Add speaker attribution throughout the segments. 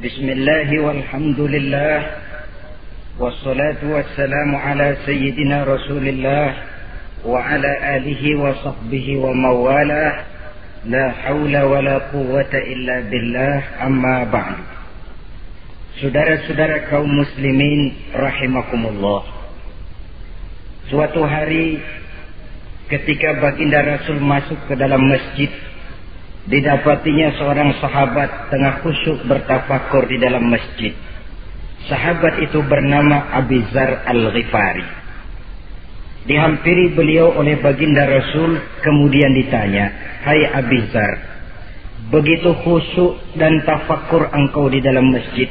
Speaker 1: بسم الله والحمد لله والصلاة والسلام على سيدنا رسول الله وعلى آله وصحبه ومواله لا حول ولا قوة إلا بالله. أما بعد. Saudara-saudara kaum muslimin rahimakumullah. Suatu hari ketika baginda Rasul masuk ke dalam didapatinya seorang sahabat tengah khusyuk bertafakur di dalam masjid. Sahabat itu bernama Abizar Al-Ghifari. Dihampiri beliau oleh baginda Rasul kemudian ditanya, Hai Abizar, begitu khusyuk dan tafakur engkau di dalam masjid,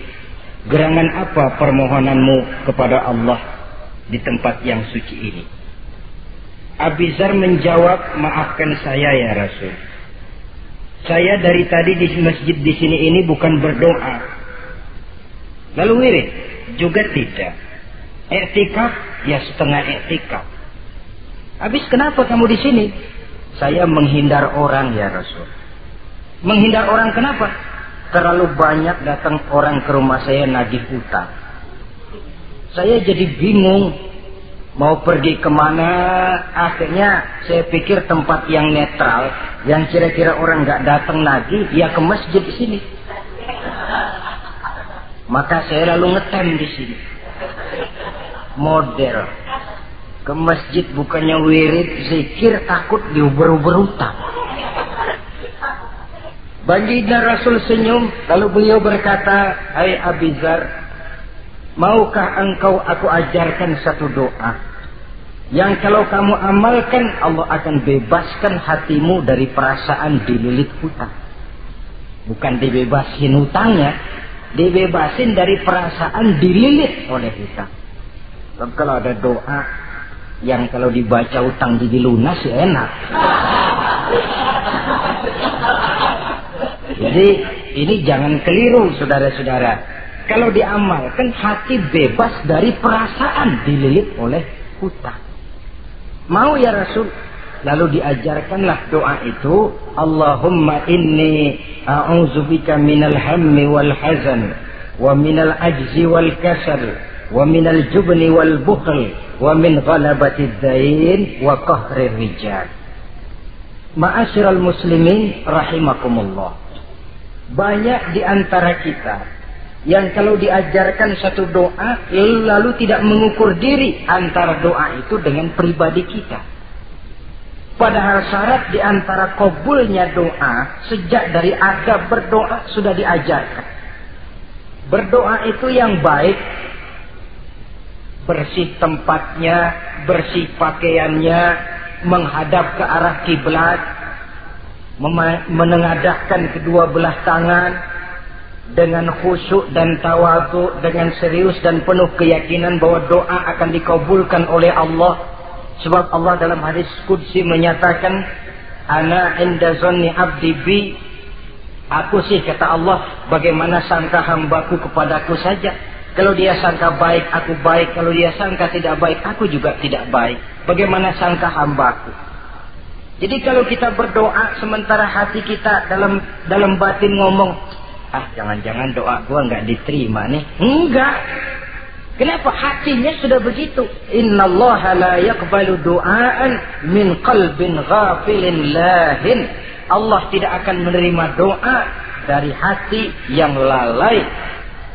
Speaker 1: Gerangan apa permohonanmu kepada Allah di tempat yang suci ini? Abizar menjawab, maafkan saya ya Rasul. Saya dari tadi di masjid di sini ini bukan berdoa. Lalu wirid juga tidak. Etikaf ya setengah etikaf. Habis kenapa kamu di sini? Saya menghindar orang ya Rasul. Menghindar orang kenapa? terlalu banyak datang orang ke rumah saya nagih utang. Saya jadi bingung mau pergi ke mana. Akhirnya saya pikir tempat yang netral, yang kira-kira orang nggak datang nagih, ya ke masjid di sini. Maka saya lalu ngetem di sini. Model. Ke masjid bukannya wirid, zikir, takut diuber-uber utang. Baginda Rasul senyum, lalu beliau berkata, Hai Abizar, maukah engkau aku ajarkan satu doa? Yang kalau kamu amalkan, Allah akan bebaskan hatimu dari perasaan dililit hutang. Bukan dibebasin hutangnya, dibebasin dari perasaan dililit oleh hutang. Kalau ada doa yang kalau dibaca hutang jadi lunas ya enak. Jadi ini jangan keliru saudara-saudara. Kalau diamalkan hati bebas dari perasaan dililit oleh hutang. Mau ya Rasul? Lalu diajarkanlah doa itu. Allahumma inni a'udzubika minal hammi wal hazan. Wa minal ajzi wal kasal. Wa minal jubni wal bukhl. Wa min ghalabati dain wa qahri rijal. Ma'asyiral muslimin rahimakumullah. Banyak di antara kita yang kalau diajarkan satu doa lalu tidak mengukur diri antara doa itu dengan pribadi kita. Padahal syarat di antara kabulnya doa sejak dari adab berdoa sudah diajarkan. Berdoa itu yang baik, bersih tempatnya, bersih pakaiannya, menghadap ke arah kiblat, menengadahkan kedua belah tangan dengan khusyuk dan tawadu dengan serius dan penuh keyakinan bahwa doa akan dikabulkan oleh Allah. Sebab Allah dalam hadis qudsi menyatakan ana inda zanni abdi bi. Aku sih kata Allah bagaimana sangka hambaku kepadaku saja? Kalau dia sangka baik aku baik. Kalau dia sangka tidak baik aku juga tidak baik. Bagaimana sangka hambaku? Jadi kalau kita berdoa sementara hati kita dalam dalam batin ngomong, ah jangan-jangan doa gua nggak diterima nih. Enggak. Kenapa hatinya sudah begitu? Inna Allah la yaqbalu du'aan min qalbin ghafilin lahin. Allah tidak akan menerima doa dari hati yang lalai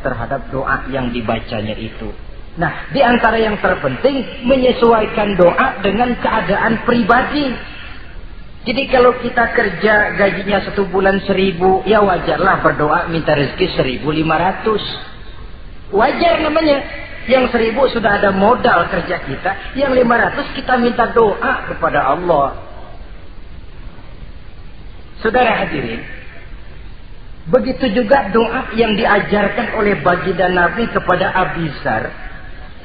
Speaker 1: terhadap doa yang dibacanya itu. Nah, di antara yang terpenting menyesuaikan doa dengan keadaan pribadi. Jadi kalau kita kerja gajinya satu bulan seribu, ya wajarlah berdoa minta rezeki seribu lima ratus. Wajar namanya. Yang seribu sudah ada modal kerja kita. Yang lima ratus kita minta doa kepada Allah. Saudara hadirin. Begitu juga doa yang diajarkan oleh baginda Nabi kepada Abizar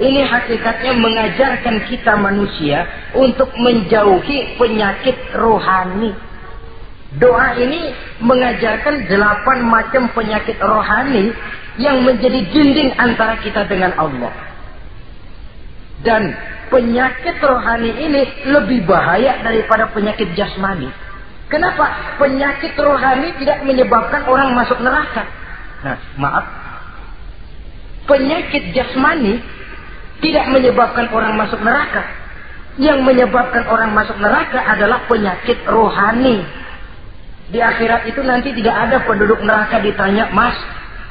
Speaker 1: ini hakikatnya mengajarkan kita manusia untuk menjauhi penyakit rohani. Doa ini mengajarkan delapan macam penyakit rohani yang menjadi dinding antara kita dengan Allah. Dan penyakit rohani ini lebih bahaya daripada penyakit jasmani. Kenapa? Penyakit rohani tidak menyebabkan orang masuk neraka. Nah, maaf. Penyakit jasmani tidak menyebabkan orang masuk neraka. Yang menyebabkan orang masuk neraka adalah penyakit rohani. Di akhirat itu nanti tidak ada penduduk neraka ditanya, Mas,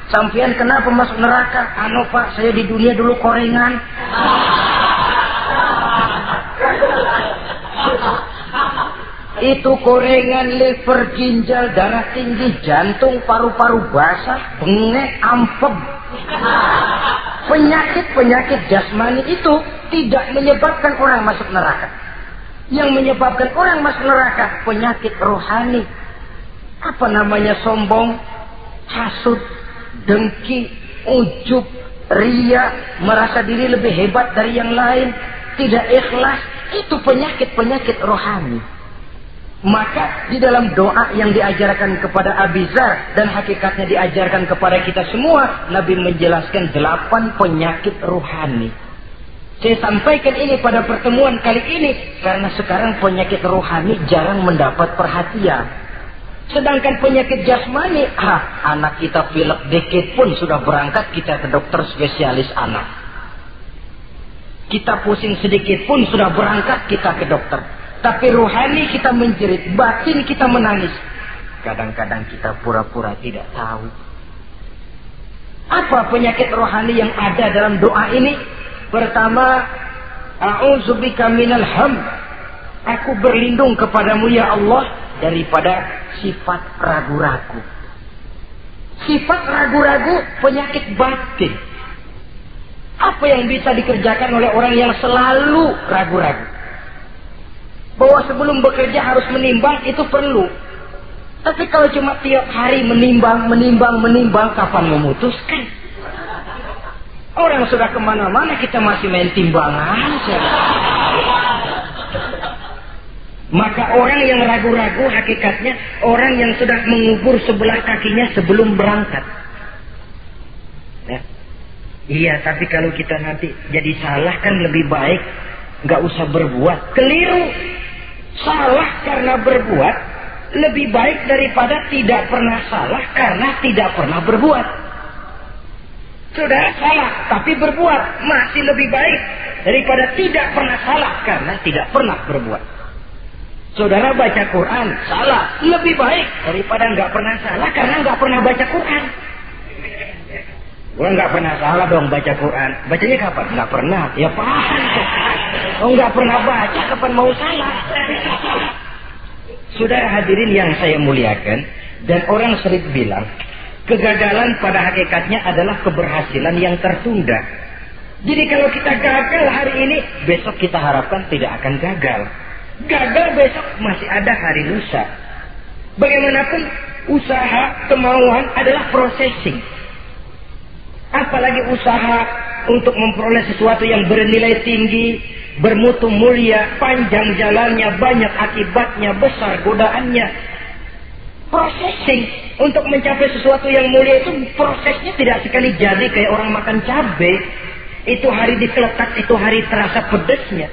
Speaker 1: sampean kenapa masuk neraka? Anu pak, saya di dunia dulu korengan. Itu korengan, liver, ginjal, darah tinggi, jantung, paru-paru basah, bengek, ampem. Penyakit-penyakit jasmani itu tidak menyebabkan orang masuk neraka. Yang menyebabkan orang masuk neraka penyakit rohani. Apa namanya sombong, hasut, dengki, ujub, ria, merasa diri lebih hebat dari yang lain, tidak ikhlas, itu penyakit-penyakit rohani. Maka di dalam doa yang diajarkan kepada Abizar dan hakikatnya diajarkan kepada kita semua, Nabi menjelaskan delapan penyakit rohani. Saya sampaikan ini pada pertemuan kali ini karena sekarang penyakit rohani jarang mendapat perhatian. Sedangkan penyakit jasmani, ah, anak kita pilek dikit pun sudah berangkat kita ke dokter spesialis anak. Kita pusing sedikit pun sudah berangkat kita ke dokter. Tapi rohani kita menjerit, batin kita menangis. Kadang-kadang kita pura-pura tidak tahu. Apa penyakit rohani yang ada dalam doa ini? Pertama, A'udzubika minal ham. Aku berlindung kepadamu ya Allah daripada sifat ragu-ragu. Sifat ragu-ragu penyakit batin. Apa yang bisa dikerjakan oleh orang yang selalu ragu-ragu? Bahwa sebelum bekerja harus menimbang itu perlu. Tapi kalau cuma tiap hari menimbang, menimbang, menimbang, kapan memutuskan? Orang sudah ke mana-mana kita masih main timbangan. Maka orang yang ragu-ragu hakikatnya orang yang sudah mengubur sebelah kakinya sebelum berangkat. Ya. Iya, tapi kalau kita nanti jadi salah kan lebih baik nggak usah berbuat. Keliru salah karena berbuat lebih baik daripada tidak pernah salah karena tidak pernah berbuat. Saudara salah tapi berbuat masih lebih baik daripada tidak pernah salah karena tidak pernah berbuat. Saudara baca Quran salah lebih baik daripada nggak pernah salah karena nggak pernah baca Quran. Gua nggak pernah salah dong baca Quran. Bacanya kapan? Nggak pernah. Ya paham. Oh nggak pernah baca kapan mau salah. Saudara hadirin yang saya muliakan dan orang sering bilang kegagalan pada hakikatnya adalah keberhasilan yang tertunda. Jadi kalau kita gagal hari ini, besok kita harapkan tidak akan gagal. Gagal besok masih ada hari lusa. Bagaimanapun usaha kemauan adalah processing. Apalagi usaha untuk memperoleh sesuatu yang bernilai tinggi, bermutu mulia, panjang jalannya, banyak akibatnya, besar godaannya. Processing untuk mencapai sesuatu yang mulia itu prosesnya tidak sekali jadi kayak orang makan cabai. Itu hari dikeletak, itu hari terasa pedesnya.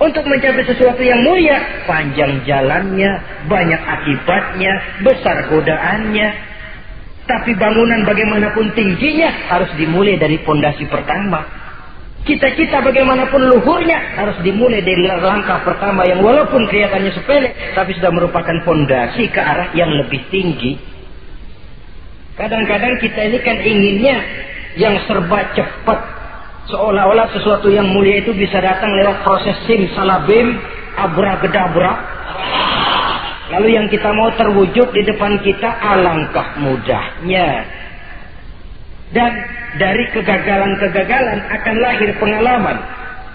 Speaker 1: Untuk mencapai sesuatu yang mulia, panjang jalannya, banyak akibatnya, besar godaannya, tapi bangunan bagaimanapun tingginya harus dimulai dari pondasi pertama. Cita-cita bagaimanapun luhurnya harus dimulai dari langkah pertama yang walaupun kelihatannya sepele tapi sudah merupakan pondasi ke arah yang lebih tinggi. Kadang-kadang kita ini kan inginnya yang serba cepat. Seolah-olah sesuatu yang mulia itu bisa datang lewat proses sim salabim, abra gedabra. Lalu yang kita mau terwujud di depan kita alangkah mudahnya. Dan dari kegagalan-kegagalan akan lahir pengalaman.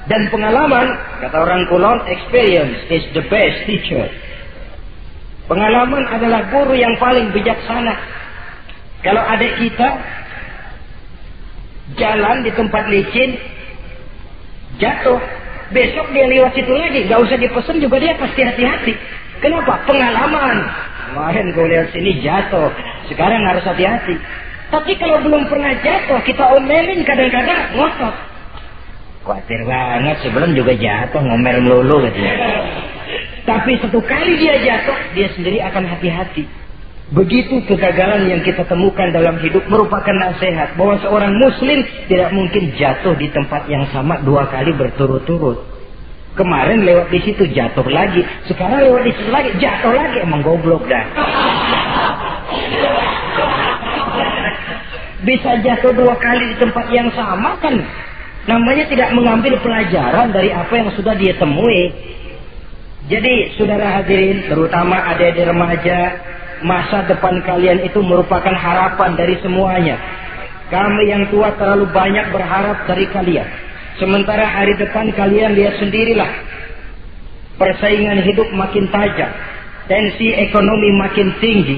Speaker 1: Dan pengalaman, kata orang kulon, experience is the best teacher. Pengalaman adalah guru yang paling bijaksana. Kalau adik kita jalan di tempat licin, jatuh, besok dia lewat situ lagi, gak usah dipesan juga dia pasti hati-hati. Kenapa? Pengalaman. Kemarin gue lihat sini jatuh. Sekarang harus hati-hati. Tapi kalau belum pernah jatuh, kita omelin kadang-kadang ngotot. Khawatir banget sebelum juga jatuh ngomel melulu gitu. Tapi satu kali dia jatuh, dia sendiri akan hati-hati. Begitu kegagalan yang kita temukan dalam hidup merupakan nasihat bahwa seorang muslim tidak mungkin jatuh di tempat yang sama dua kali berturut-turut. Kemarin lewat di situ jatuh lagi, sekarang lewat di situ lagi jatuh lagi emang goblok dah. Bisa jatuh dua kali di tempat yang sama kan namanya tidak mengambil pelajaran dari apa yang sudah dia temui. Jadi saudara hadirin terutama ada di remaja masa depan kalian itu merupakan harapan dari semuanya. Kami yang tua terlalu banyak berharap dari kalian. Sementara hari depan kalian lihat sendirilah. Persaingan hidup makin tajam. Tensi ekonomi makin tinggi.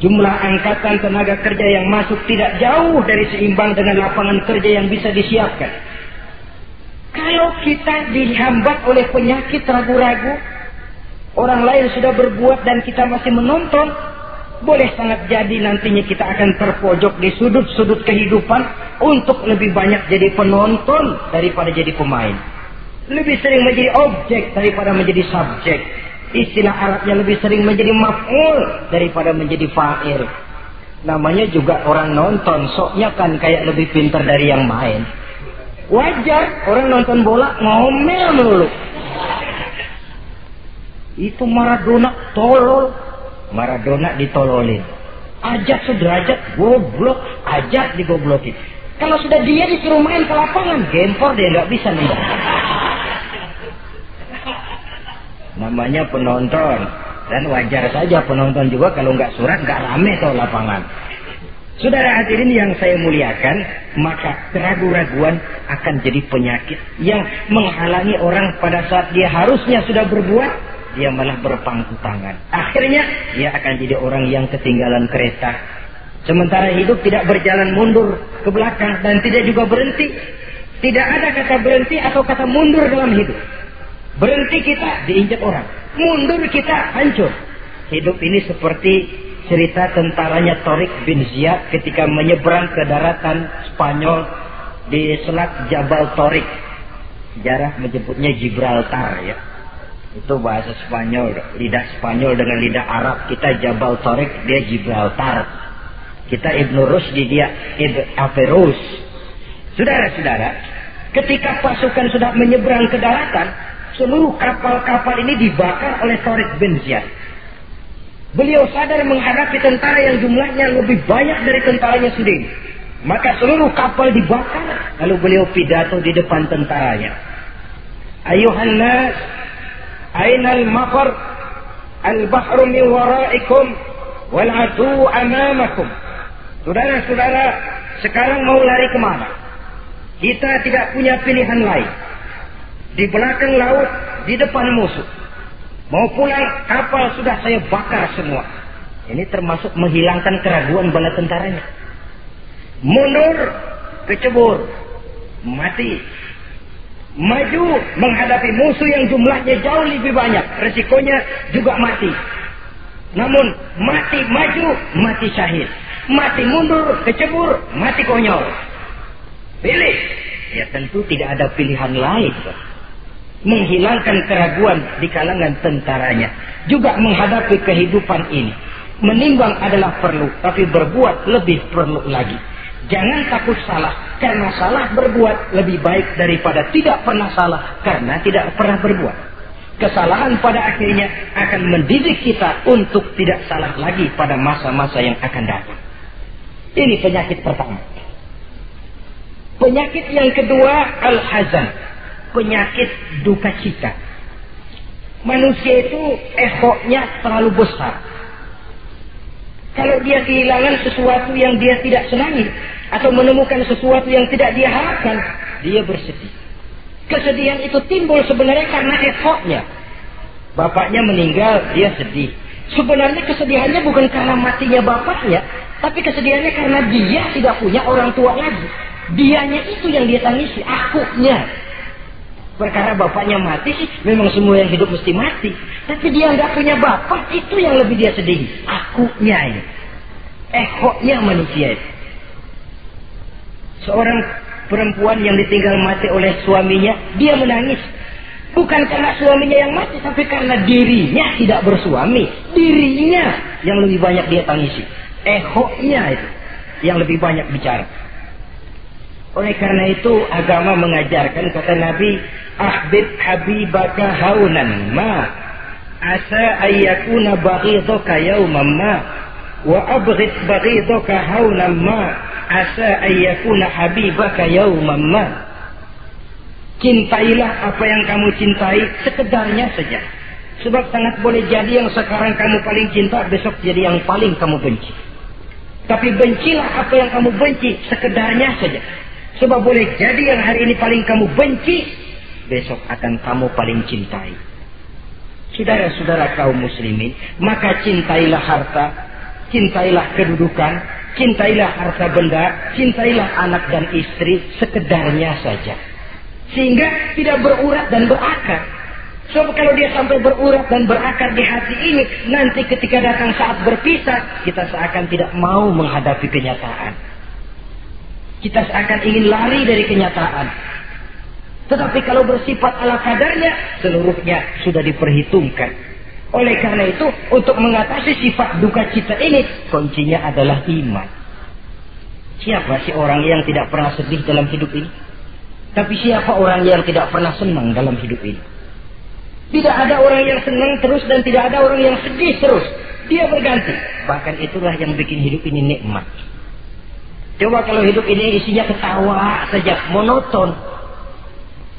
Speaker 1: Jumlah angkatan tenaga kerja yang masuk tidak jauh dari seimbang dengan lapangan kerja yang bisa disiapkan. Kalau kita dihambat oleh penyakit ragu-ragu, orang lain sudah berbuat dan kita masih menonton, boleh sangat jadi nantinya kita akan terpojok di sudut-sudut kehidupan untuk lebih banyak jadi penonton daripada jadi pemain. Lebih sering menjadi objek daripada menjadi subjek. Istilah Arabnya lebih sering menjadi maf'ul daripada menjadi fa'il. Namanya juga orang nonton, soknya kan kayak lebih pintar dari yang main. Wajar orang nonton bola ngomel melulu. Itu Maradona tolol, Maradona ditololin. Ajak sederajat, goblok, ajak digoblokin. Kalau sudah dia disuruh main ke lapangan, gempor dia nggak bisa nih. Namanya penonton. Dan wajar saja penonton juga kalau nggak surat nggak rame tuh lapangan. Saudara hadirin yang saya muliakan, maka keraguan-raguan akan jadi penyakit yang menghalangi orang pada saat dia harusnya sudah berbuat, dia malah berpangku tangan. Akhirnya dia akan jadi orang yang ketinggalan kereta. Sementara hidup tidak berjalan mundur ke belakang dan tidak juga berhenti. Tidak ada kata berhenti atau kata mundur dalam hidup. Berhenti kita diinjak orang. Mundur kita hancur. Hidup ini seperti cerita tentaranya Torik bin Ziyad ketika menyeberang ke daratan Spanyol di selat Jabal Torik. Sejarah menyebutnya Gibraltar ya itu bahasa Spanyol lidah Spanyol dengan lidah Arab. Kita Jabal Torik dia Gibraltar kita Ibnu Rusdi dia Ibn Averus. Saudara-saudara ketika pasukan sudah menyeberang ke daratan seluruh kapal-kapal ini dibakar oleh Torik bin Ziyad. Beliau sadar menghadapi tentara yang jumlahnya lebih banyak dari tentaranya sendiri. Maka seluruh kapal dibakar lalu beliau pidato di depan tentaranya. Ayuhan nas Ainal mafar al-bahru min waraikum wal adu amamakum. Saudara-saudara, sekarang mau lari ke mana? Kita tidak punya pilihan lain. Di belakang laut, di depan musuh. Mau pulang, kapal sudah saya bakar semua. Ini termasuk menghilangkan keraguan bala tentaranya. Mundur, kecebur, mati maju menghadapi musuh yang jumlahnya jauh lebih banyak. Resikonya juga mati. Namun mati maju, mati syahid. Mati mundur, kecebur, mati konyol. Pilih. Ya tentu tidak ada pilihan lain. Menghilangkan keraguan di kalangan tentaranya. Juga menghadapi kehidupan ini. Menimbang adalah perlu, tapi berbuat lebih perlu lagi. Jangan takut salah, karena salah berbuat lebih baik daripada tidak pernah salah, karena tidak pernah berbuat. Kesalahan pada akhirnya akan mendidik kita untuk tidak salah lagi pada masa-masa yang akan datang. Ini penyakit pertama. Penyakit yang kedua, al-hazan. Penyakit duka cita. Manusia itu ehoknya terlalu besar. Kalau dia kehilangan sesuatu yang dia tidak senangi, atau menemukan sesuatu yang tidak dia harapkan, dia bersedih. Kesedihan itu timbul sebenarnya karena effortnya. Bapaknya meninggal, dia sedih. Sebenarnya kesedihannya bukan karena matinya bapaknya, tapi kesedihannya karena dia tidak punya orang tua lagi. Dianya itu yang dia tangisi, akunya. Perkara bapaknya mati sih, memang semua yang hidup mesti mati. Tapi dia nggak punya bapak, itu yang lebih dia sedih. Akunya ini. Ehoknya manusia itu. Seorang perempuan yang ditinggal mati oleh suaminya, dia menangis. Bukan karena suaminya yang mati, tapi karena dirinya tidak bersuami. Dirinya yang lebih banyak dia tangisi. Ehonya itu yang lebih banyak bicara. Oleh karena itu agama mengajarkan kata Nabi, "Ahbib habibaka haunan ma asa ayyakuna baghidaka yawman ma wa abghid baghidaka haunan ma asa ayyakuna habibaka yawman ma." Cintailah apa yang kamu cintai sekedarnya saja. Sebab sangat boleh jadi yang sekarang kamu paling cinta, besok jadi yang paling kamu benci. Tapi bencilah apa yang kamu benci sekedarnya saja. Sebab boleh jadi yang hari ini paling kamu benci, besok akan kamu paling cintai. Saudara-saudara kaum muslimin, maka cintailah harta, cintailah kedudukan, cintailah harta benda, cintailah anak dan istri sekedarnya saja. Sehingga tidak berurat dan berakar. Sebab kalau dia sampai berurat dan berakar di hati ini, nanti ketika datang saat berpisah, kita seakan tidak mau menghadapi kenyataan. Kita seakan ingin lari dari kenyataan. Tetapi kalau bersifat ala kadarnya, seluruhnya sudah diperhitungkan. Oleh karena itu, untuk mengatasi sifat duka cita ini, kuncinya adalah iman. Siapa sih orang yang tidak pernah sedih dalam hidup ini? Tapi siapa orang yang tidak pernah senang dalam hidup ini? Tidak ada orang yang senang terus dan tidak ada orang yang sedih terus. Dia berganti. Bahkan itulah yang bikin hidup ini nikmat. Coba kalau hidup ini isinya ketawa saja, monoton.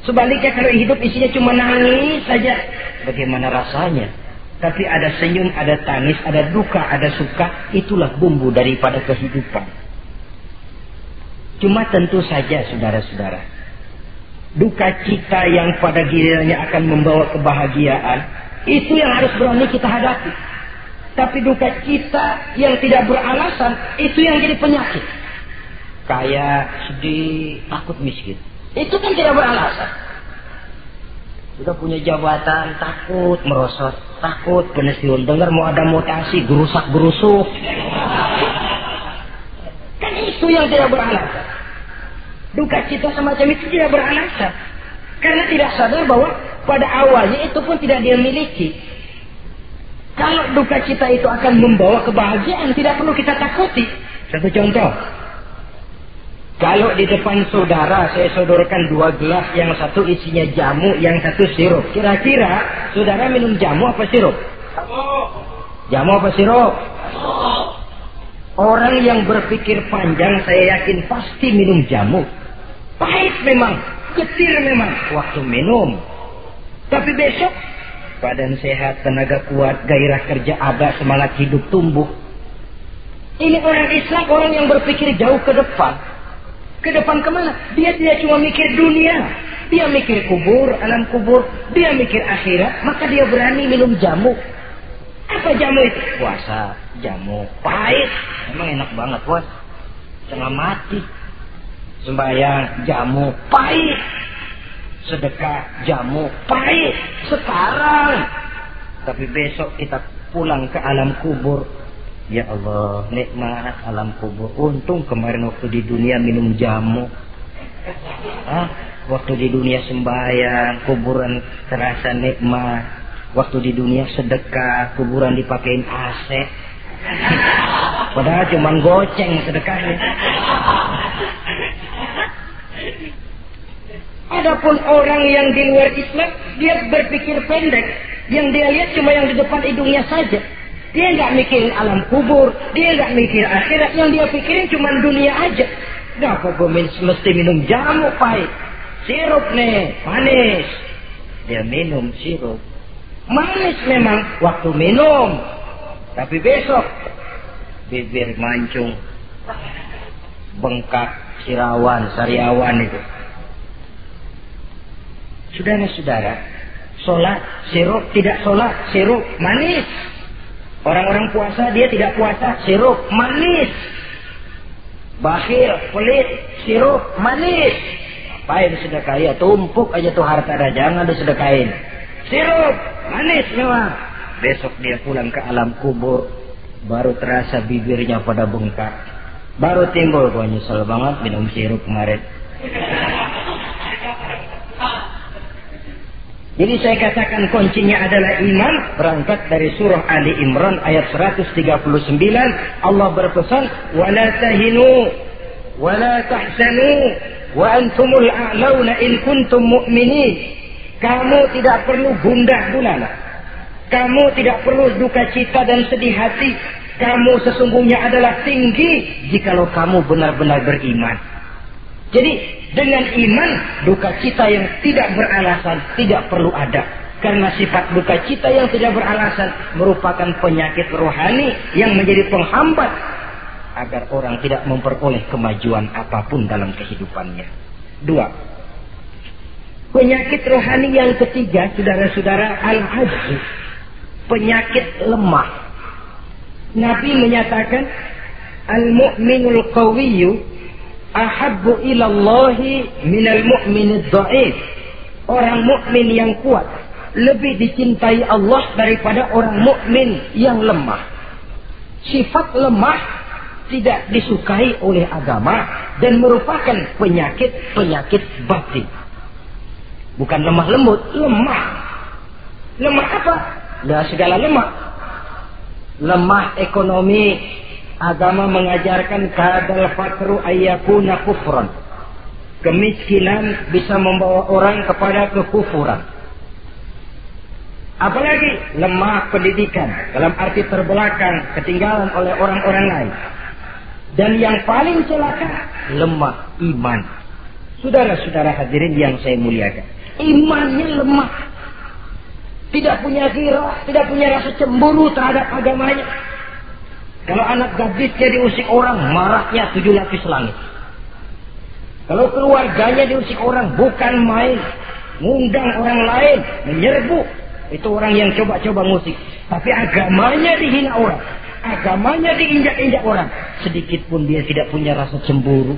Speaker 1: Sebaliknya kalau hidup isinya cuma nangis saja, bagaimana rasanya? Tapi ada senyum, ada tangis, ada duka, ada suka, itulah bumbu daripada kehidupan. Cuma tentu saja saudara-saudara, duka cita yang pada gilirannya akan membawa kebahagiaan, itu yang harus berani kita hadapi. Tapi duka cita yang tidak beralasan, itu yang jadi penyakit. Kayak sedih, takut miskin. Itu kan tidak beralasan. Sudah punya jabatan, takut merosot, takut pensiun. Dengar mau ada mutasi, gerusak gerusuk. Kan itu yang tidak beralasan. Duka cita semacam itu tidak beralasan. Karena tidak sadar bahwa pada awalnya itu pun tidak dia miliki. Kalau duka cita itu akan membawa kebahagiaan, tidak perlu kita takuti. Satu contoh. Kalau di depan saudara saya sodorkan dua gelas, yang satu isinya jamu, yang satu sirup. Kira-kira saudara minum jamu apa sirup? Jamu apa sirup? Orang yang berpikir panjang saya yakin pasti minum jamu. Pahit memang, getir memang waktu minum. Tapi besok badan sehat, tenaga kuat, gairah kerja ada, semangat hidup tumbuh. Ini orang Islam, orang yang berpikir jauh ke depan. Ke depan ke mana? Dia tidak cuma mikir dunia. Dia mikir kubur, alam kubur. Dia mikir akhirat. Maka dia berani minum jamu. Apa jamu itu? Puasa, jamu. Pahit. Emang enak banget, bos. Tengah mati sembahyang jamu pahit sedekah jamu pahit sekarang tapi besok kita pulang ke alam kubur ya Allah nikmat alam kubur. Untung kemarin waktu di dunia minum jamu. Ah waktu di dunia sembahyang kuburan terasa nikmat. Waktu di dunia sedekah kuburan dipakein AC padahal cuma goceng sedekahnya. Adapun orang yang di luar Islam, dia berpikir pendek. Yang dia lihat cuma yang di depan hidungnya saja. Dia nggak mikirin alam kubur, dia nggak mikir akhirat. Yang dia pikirin cuma dunia aja. Kenapa gue mesti minum jamu pahit? Sirup nih, manis. Dia minum sirup. Manis memang waktu minum. Tapi besok, bibir mancung. Bengkak, sirawan, sariawan itu Saudara-saudara, sholat, sirup, tidak sholat, sirup, manis. Orang-orang puasa, dia tidak puasa, sirup, manis. Bakhil, pelit, sirup, manis. Apain sedekah tumpuk aja tuh harta dah, jangan disedekahin. Sirup, manis memang. Besok dia pulang ke alam kubur, baru terasa bibirnya pada bengkak. Baru timbul, gue nyesel banget minum sirup kemarin. Jadi saya katakan kuncinya adalah iman berangkat dari surah Ali Imran ayat 139 Allah berpesan wala tahinu wala tahzanu wa antumul a'launa in kuntum mu'minin. Kamu tidak perlu gundah gulana. Kamu tidak perlu duka cita dan sedih hati. Kamu sesungguhnya adalah tinggi jikalau kamu benar-benar beriman. Jadi dengan iman duka cita yang tidak beralasan tidak perlu ada karena sifat duka cita yang tidak beralasan merupakan penyakit rohani yang menjadi penghambat agar orang tidak memperoleh kemajuan apa pun dalam kehidupannya. Dua. Penyakit rohani yang ketiga, saudara-saudara, al-ajzu. Penyakit lemah. Nabi menyatakan, al-mu'minul qawiyyu ahabbu ilallahi minal mu'minid dha'if. Orang mukmin yang kuat lebih dicintai Allah daripada orang mukmin yang lemah. Sifat lemah tidak disukai oleh agama dan merupakan penyakit-penyakit batin. Bukan lemah lembut, lemah. Lemah apa? Nah, segala lemah. Lemah ekonomi, agama mengajarkan kadal fakru ayyakuna kufran. Kemiskinan bisa membawa orang kepada kekufuran. Apalagi lemah pendidikan dalam arti terbelakang, ketinggalan oleh orang-orang lain. Dan yang paling celaka, lemah iman. Saudara-saudara hadirin yang saya muliakan. Imannya lemah. Tidak punya gira, tidak punya rasa cemburu terhadap agamanya. Kalau anak gadisnya diusik orang, marahnya tujuh lapis langit. Kalau keluarganya diusik orang, bukan main. Ngundang orang lain, menyerbu. Itu orang yang coba-coba musik. Tapi agamanya dihina orang agamanya diinjak-injak orang. Sedikit pun dia tidak punya rasa cemburu.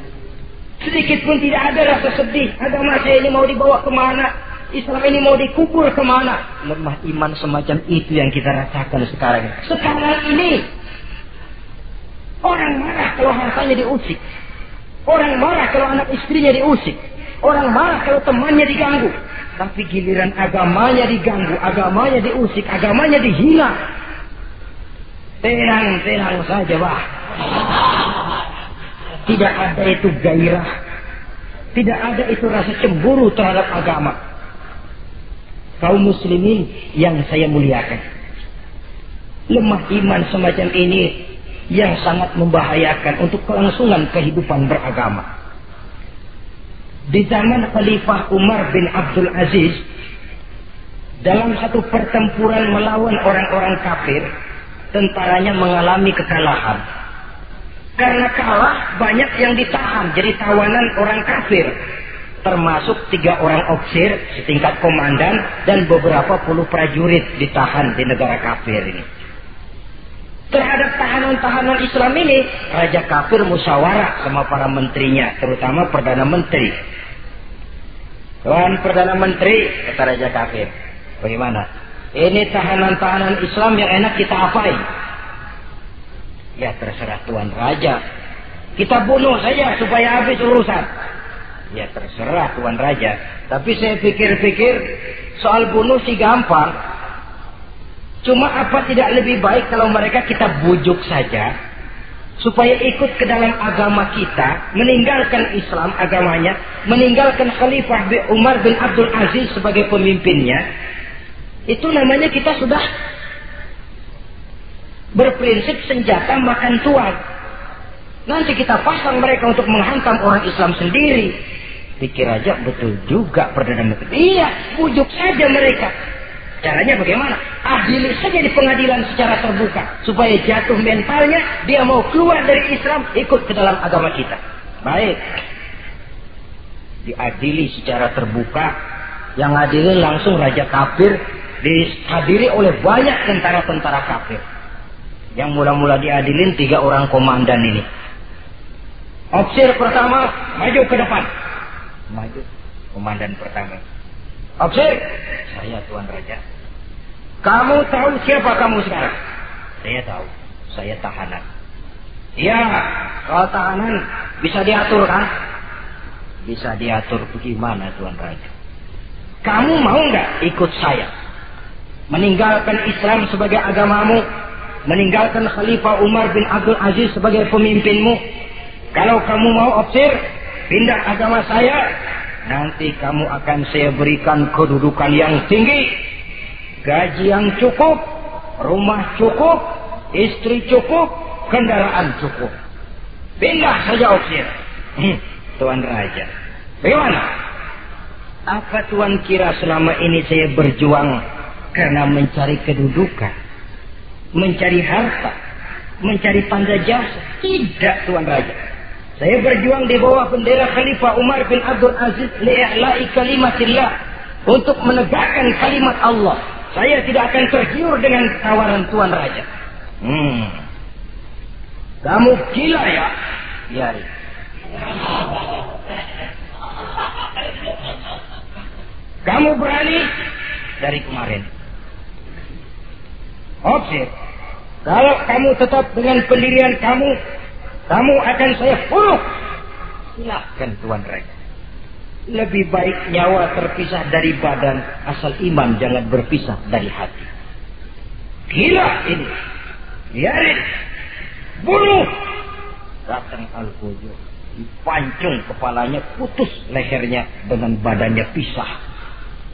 Speaker 1: Sedikit pun tidak ada rasa sedih. Agama saya ini mau dibawa ke mana? Islam ini mau dikubur ke mana? Lemah iman semacam itu yang kita rasakan sekarang. Sekarang ini. Orang marah kalau hartanya diusik. Orang marah kalau anak istrinya diusik. Orang marah kalau temannya diganggu. Tapi giliran agamanya diganggu, agamanya diusik, agamanya dihina, Tenang-tenang saja, Pak. Tidak ada itu gairah. Tidak ada itu rasa cemburu terhadap agama. Kaum muslimin yang saya muliakan. Lemah iman semacam ini yang sangat membahayakan untuk kelangsungan kehidupan beragama. Di zaman Khalifah Umar bin Abdul Aziz, dalam satu pertempuran melawan orang-orang kafir, tentaranya mengalami kekalahan. Karena kalah banyak yang ditahan jadi tawanan orang kafir. Termasuk tiga orang ofisir setingkat komandan dan beberapa puluh prajurit ditahan di negara kafir ini. Terhadap tahanan-tahanan Islam ini, Raja kafir musyawarah sama para menterinya, terutama Perdana Menteri. Tuan Perdana Menteri, kata Raja kafir, bagaimana? Ini tahanan-tahanan Islam yang enak kita apain? Ya terserah Tuan Raja. Kita bunuh saja supaya habis urusan. Ya terserah Tuan Raja. Tapi saya pikir-pikir soal bunuh sih gampang. Cuma apa tidak lebih baik kalau mereka kita bujuk saja supaya ikut ke dalam agama kita, meninggalkan Islam agamanya, meninggalkan Khalifah Umar bin Abdul Aziz sebagai pemimpinnya, itu namanya kita sudah berprinsip senjata makan tuan. Nanti kita pasang mereka untuk menghantam orang Islam sendiri. Pikir aja betul juga Perdana Menteri. Iya, bujuk saja mereka. Caranya bagaimana? Adili saja di pengadilan secara terbuka. Supaya jatuh mentalnya, dia mau keluar dari Islam, ikut ke dalam agama kita. Baik. Diadili secara terbuka. Yang adilin langsung Raja Kafir dihadiri oleh banyak tentara-tentara kafir. Yang mula-mula diadilin tiga orang komandan ini. Opsir pertama maju ke depan. Maju. Komandan pertama. Opsir. Saya Tuan Raja. Kamu tahu siapa kamu sekarang? Saya tahu. Saya tahanan. Iya, kalau tahanan bisa diatur kan? Bisa diatur bagaimana Tuan Raja? Kamu mau nggak ikut saya? Meninggalkan Islam sebagai agamamu, meninggalkan Khalifah Umar bin Abdul Aziz sebagai pemimpinmu. Kalau kamu mau opsir, pindah agama saya, nanti kamu akan saya berikan kedudukan yang tinggi, gaji yang cukup, rumah cukup, istri cukup, kendaraan cukup. Pindah saja opsir. Hmm, Tuan Raja. Bagaimana? Apa Tuan kira selama ini saya berjuang karena mencari kedudukan? Mencari harta? Mencari tanda jasa? Tidak Tuan Raja. Saya berjuang di bawah bendera Khalifah Umar bin Abdul Aziz li'a'la'i kalimatillah untuk menegakkan kalimat Allah. Saya tidak akan tergiur dengan tawaran Tuan Raja. Hmm. Kamu gila ya? Ya. Kamu berani dari kemarin. Oke. Kalau kamu tetap dengan pendirian kamu, kamu akan saya bunuh. Silahkan Tuan Raja. Lebih baik nyawa terpisah dari badan, asal iman jangan berpisah dari hati. Gila ini. Biarin. Bunuh. Datang Al-Qujo. Dipancung kepalanya, putus lehernya dengan badannya pisah.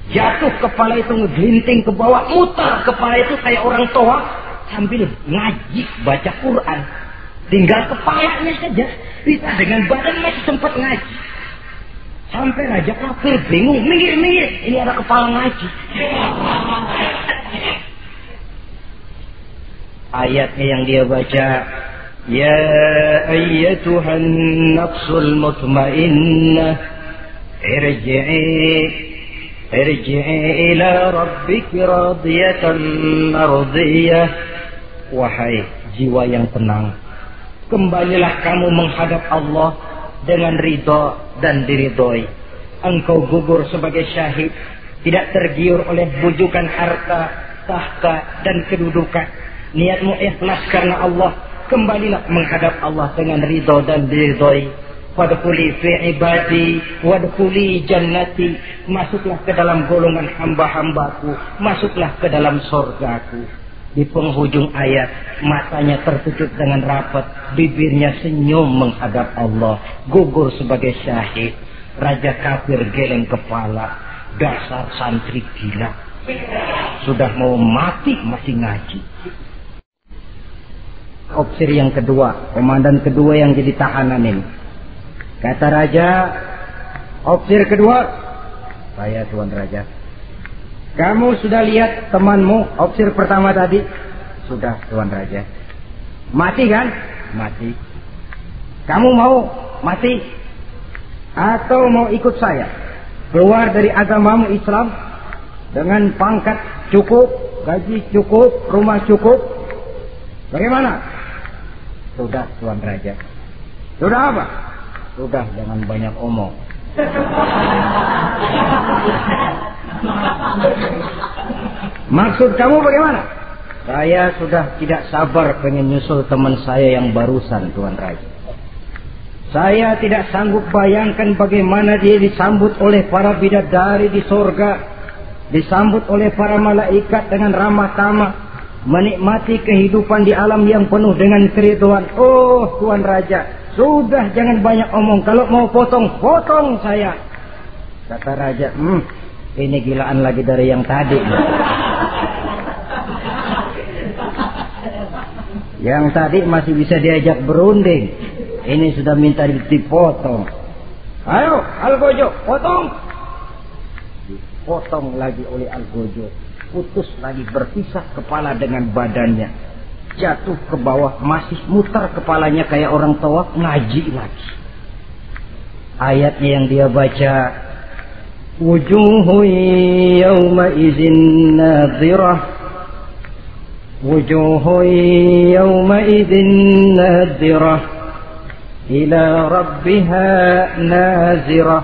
Speaker 1: Jatuh kepala itu ngegelinting ke bawah, mutar kepala itu kayak orang tua sambil ngaji baca Quran. Tinggal kepalanya saja, bisa dengan badan masih sempat ngaji sampai raja kafir bingung. Minggir minggir. Ini ada kepala ngaji. Ayatnya yang dia baca ya ayatuhan nafsul mutmainnah irji'i irji'i ila rabbik radiyatan mardiyah. Wahai jiwa yang tenang kembalilah kamu menghadap Allah dengan ridho dan diridhoi. Engkau gugur sebagai syahid Tidak tergiur oleh bujukan harta Tahta dan kedudukan. Niatmu ikhlas karena Allah. Kembalilah menghadap Allah dengan ridho dan diridhoi. Wadkhuli fi ibadi wadkhuli jannati. Masuklah ke dalam golongan hamba-hambaku masuklah ke dalam sorgaku di penghujung ayat matanya tertutup dengan rapat bibirnya senyum menghadap Allah gugur sebagai syahid. Raja kafir geleng kepala dasar santri gila. Sudah mau mati masih ngaji. Opsir yang kedua komandan kedua yang jadi tahanan ini. Kata raja, opsir kedua, saya tuan raja. Kamu sudah lihat temanmu opsir pertama tadi? Sudah tuan raja. Mati kan? Mati. Kamu mau mati? Atau mau ikut saya? Keluar dari agamamu Islam dengan pangkat cukup, gaji cukup, rumah cukup. Bagaimana? Sudah tuan raja. Sudah apa? Sudah jangan banyak omong. Maksud kamu bagaimana? Saya sudah tidak sabar pengen nyusul teman saya yang barusan Tuan Raja. Saya tidak sanggup bayangkan bagaimana dia disambut oleh para bidadari di sorga. Disambut oleh para malaikat dengan ramah tamah. Menikmati kehidupan di alam yang penuh dengan keriduan. Oh Tuan Raja, sudah jangan banyak omong. Kalau mau potong, potong saya. Kata raja, hmm, ini gilaan lagi dari yang tadi. yang tadi masih bisa diajak berunding. Ini sudah minta dipotong. Ayo, Algojo, potong. Dipotong lagi oleh Algojo. Putus lagi berpisah kepala dengan badannya jatuh ke bawah masih mutar kepalanya kayak orang tua ngaji lagi ayatnya yang dia baca izin nadhirah wujuhu yawma izin nadhirah ila rabbiha nazirah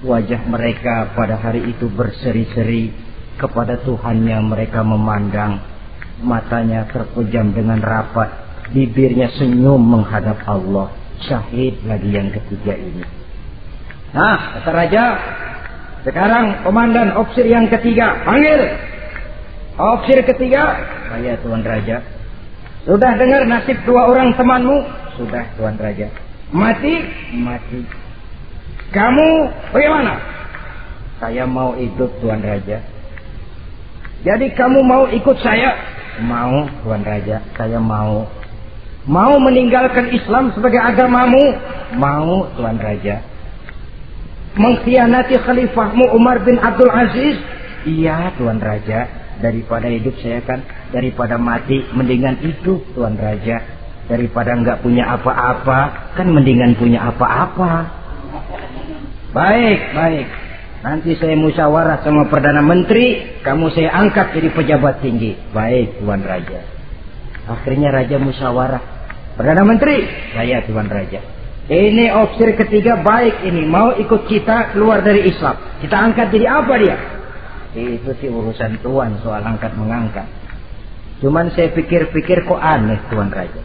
Speaker 1: wajah mereka pada hari itu berseri-seri kepada Tuhannya mereka memandang. Matanya terpejam dengan rapat, bibirnya senyum menghadap Allah. Syahid lagi yang ketiga ini. Nah, kata raja, Sekarang komandan opsir yang ketiga, panggil. Opsir ketiga, saya Tuan Raja. Sudah dengar nasib dua orang temanmu? Sudah Tuan Raja. Mati? Mati. Kamu bagaimana? Saya mau hidup Tuan Raja. Jadi kamu mau ikut saya? Mau Tuan Raja, saya mau. Mau meninggalkan Islam sebagai agamamu? Mau Tuan Raja mengkhianati khalifahmu Umar bin Abdul Aziz? Iya Tuan Raja, daripada hidup saya kan, daripada mati mendingan hidup Tuan Raja. Daripada nggak punya apa-apa, kan mendingan punya apa-apa. Baik, baik. Nanti saya musyawarah sama Perdana Menteri, kamu saya angkat jadi pejabat tinggi. Baik, Tuan Raja. Akhirnya Raja musyawarah. Perdana Menteri, saya Tuan Raja. Ini opsi ketiga baik ini. Mau ikut kita keluar dari Islam. Kita angkat jadi apa dia? Itu sih urusan Tuan soal angkat mengangkat. Cuman saya pikir-pikir kok aneh Tuan Raja.